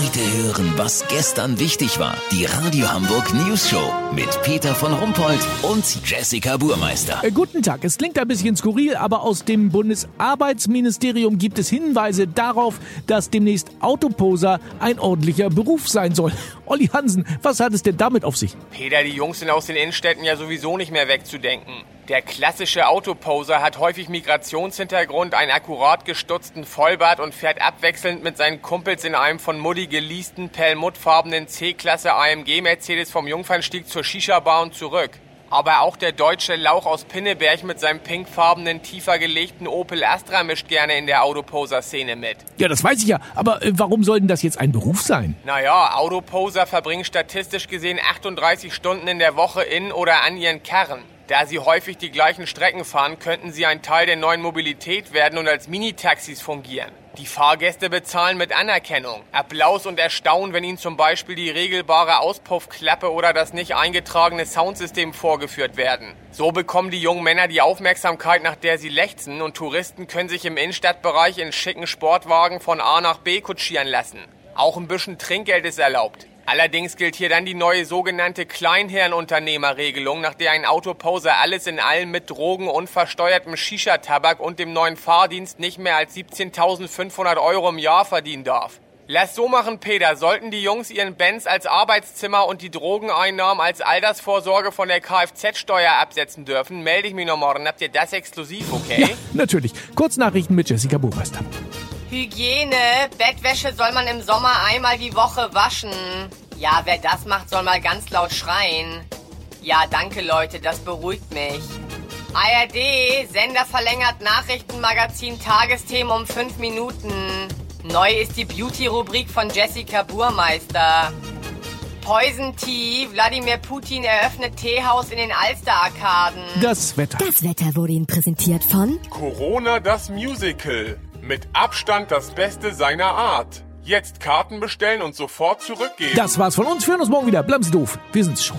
Heute hören, was gestern wichtig war. Die Radio Hamburg News Show mit Peter von Rumpold und Jessica Burmeister. Äh, guten Tag. Es klingt ein bisschen skurril, aber aus dem Bundesarbeitsministerium gibt es Hinweise darauf, dass demnächst Autoposer ein ordentlicher Beruf sein soll. Olli Hansen, was hat es denn damit auf sich? Peter, die Jungs sind aus den Innenstädten ja sowieso nicht mehr wegzudenken. Der klassische Autoposer hat häufig Migrationshintergrund, einen akkurat gestutzten Vollbart und fährt abwechselnd mit seinen Kumpels in einem von Muddy geleasten, perlmuttfarbenen C-Klasse AMG Mercedes vom Jungfernstieg zur Shisha-Bar und zurück. Aber auch der deutsche Lauch aus Pinneberg mit seinem pinkfarbenen, tiefer gelegten Opel Astra mischt gerne in der Autoposer-Szene mit. Ja, das weiß ich ja. Aber äh, warum soll denn das jetzt ein Beruf sein? Naja, Autoposer verbringen statistisch gesehen 38 Stunden in der Woche in oder an ihren Karren. Da sie häufig die gleichen Strecken fahren, könnten sie ein Teil der neuen Mobilität werden und als Minitaxis fungieren. Die Fahrgäste bezahlen mit Anerkennung, Applaus und Erstaunen, wenn ihnen zum Beispiel die regelbare Auspuffklappe oder das nicht eingetragene Soundsystem vorgeführt werden. So bekommen die jungen Männer die Aufmerksamkeit, nach der sie lechzen und Touristen können sich im Innenstadtbereich in schicken Sportwagen von A nach B kutschieren lassen. Auch ein bisschen Trinkgeld ist erlaubt. Allerdings gilt hier dann die neue sogenannte Kleinherrenunternehmerregelung, nach der ein Autoposer alles in allem mit Drogen, unversteuertem Shisha-Tabak und dem neuen Fahrdienst nicht mehr als 17.500 Euro im Jahr verdienen darf. Lass so machen, Peter. Sollten die Jungs ihren Benz als Arbeitszimmer und die Drogeneinnahmen als Altersvorsorge von der Kfz-Steuer absetzen dürfen, melde ich mich noch morgen. Habt ihr das exklusiv, okay? Ja, natürlich. Kurznachrichten mit Jessica Burmeister. Hygiene. Bettwäsche soll man im Sommer einmal die Woche waschen. Ja, wer das macht, soll mal ganz laut schreien. Ja, danke Leute, das beruhigt mich. ARD, Sender verlängert Nachrichtenmagazin Tagesthemen um 5 Minuten. Neu ist die Beauty-Rubrik von Jessica Burmeister. Poison Tea, Wladimir Putin eröffnet Teehaus in den Alster-Arkaden. Das Wetter. Das Wetter wurde Ihnen präsentiert von Corona das Musical. Mit Abstand das Beste seiner Art. Jetzt Karten bestellen und sofort zurückgeben. Das war's von uns. Wir hören uns morgen wieder. Bleiben Sie doof. Wir sind's schon.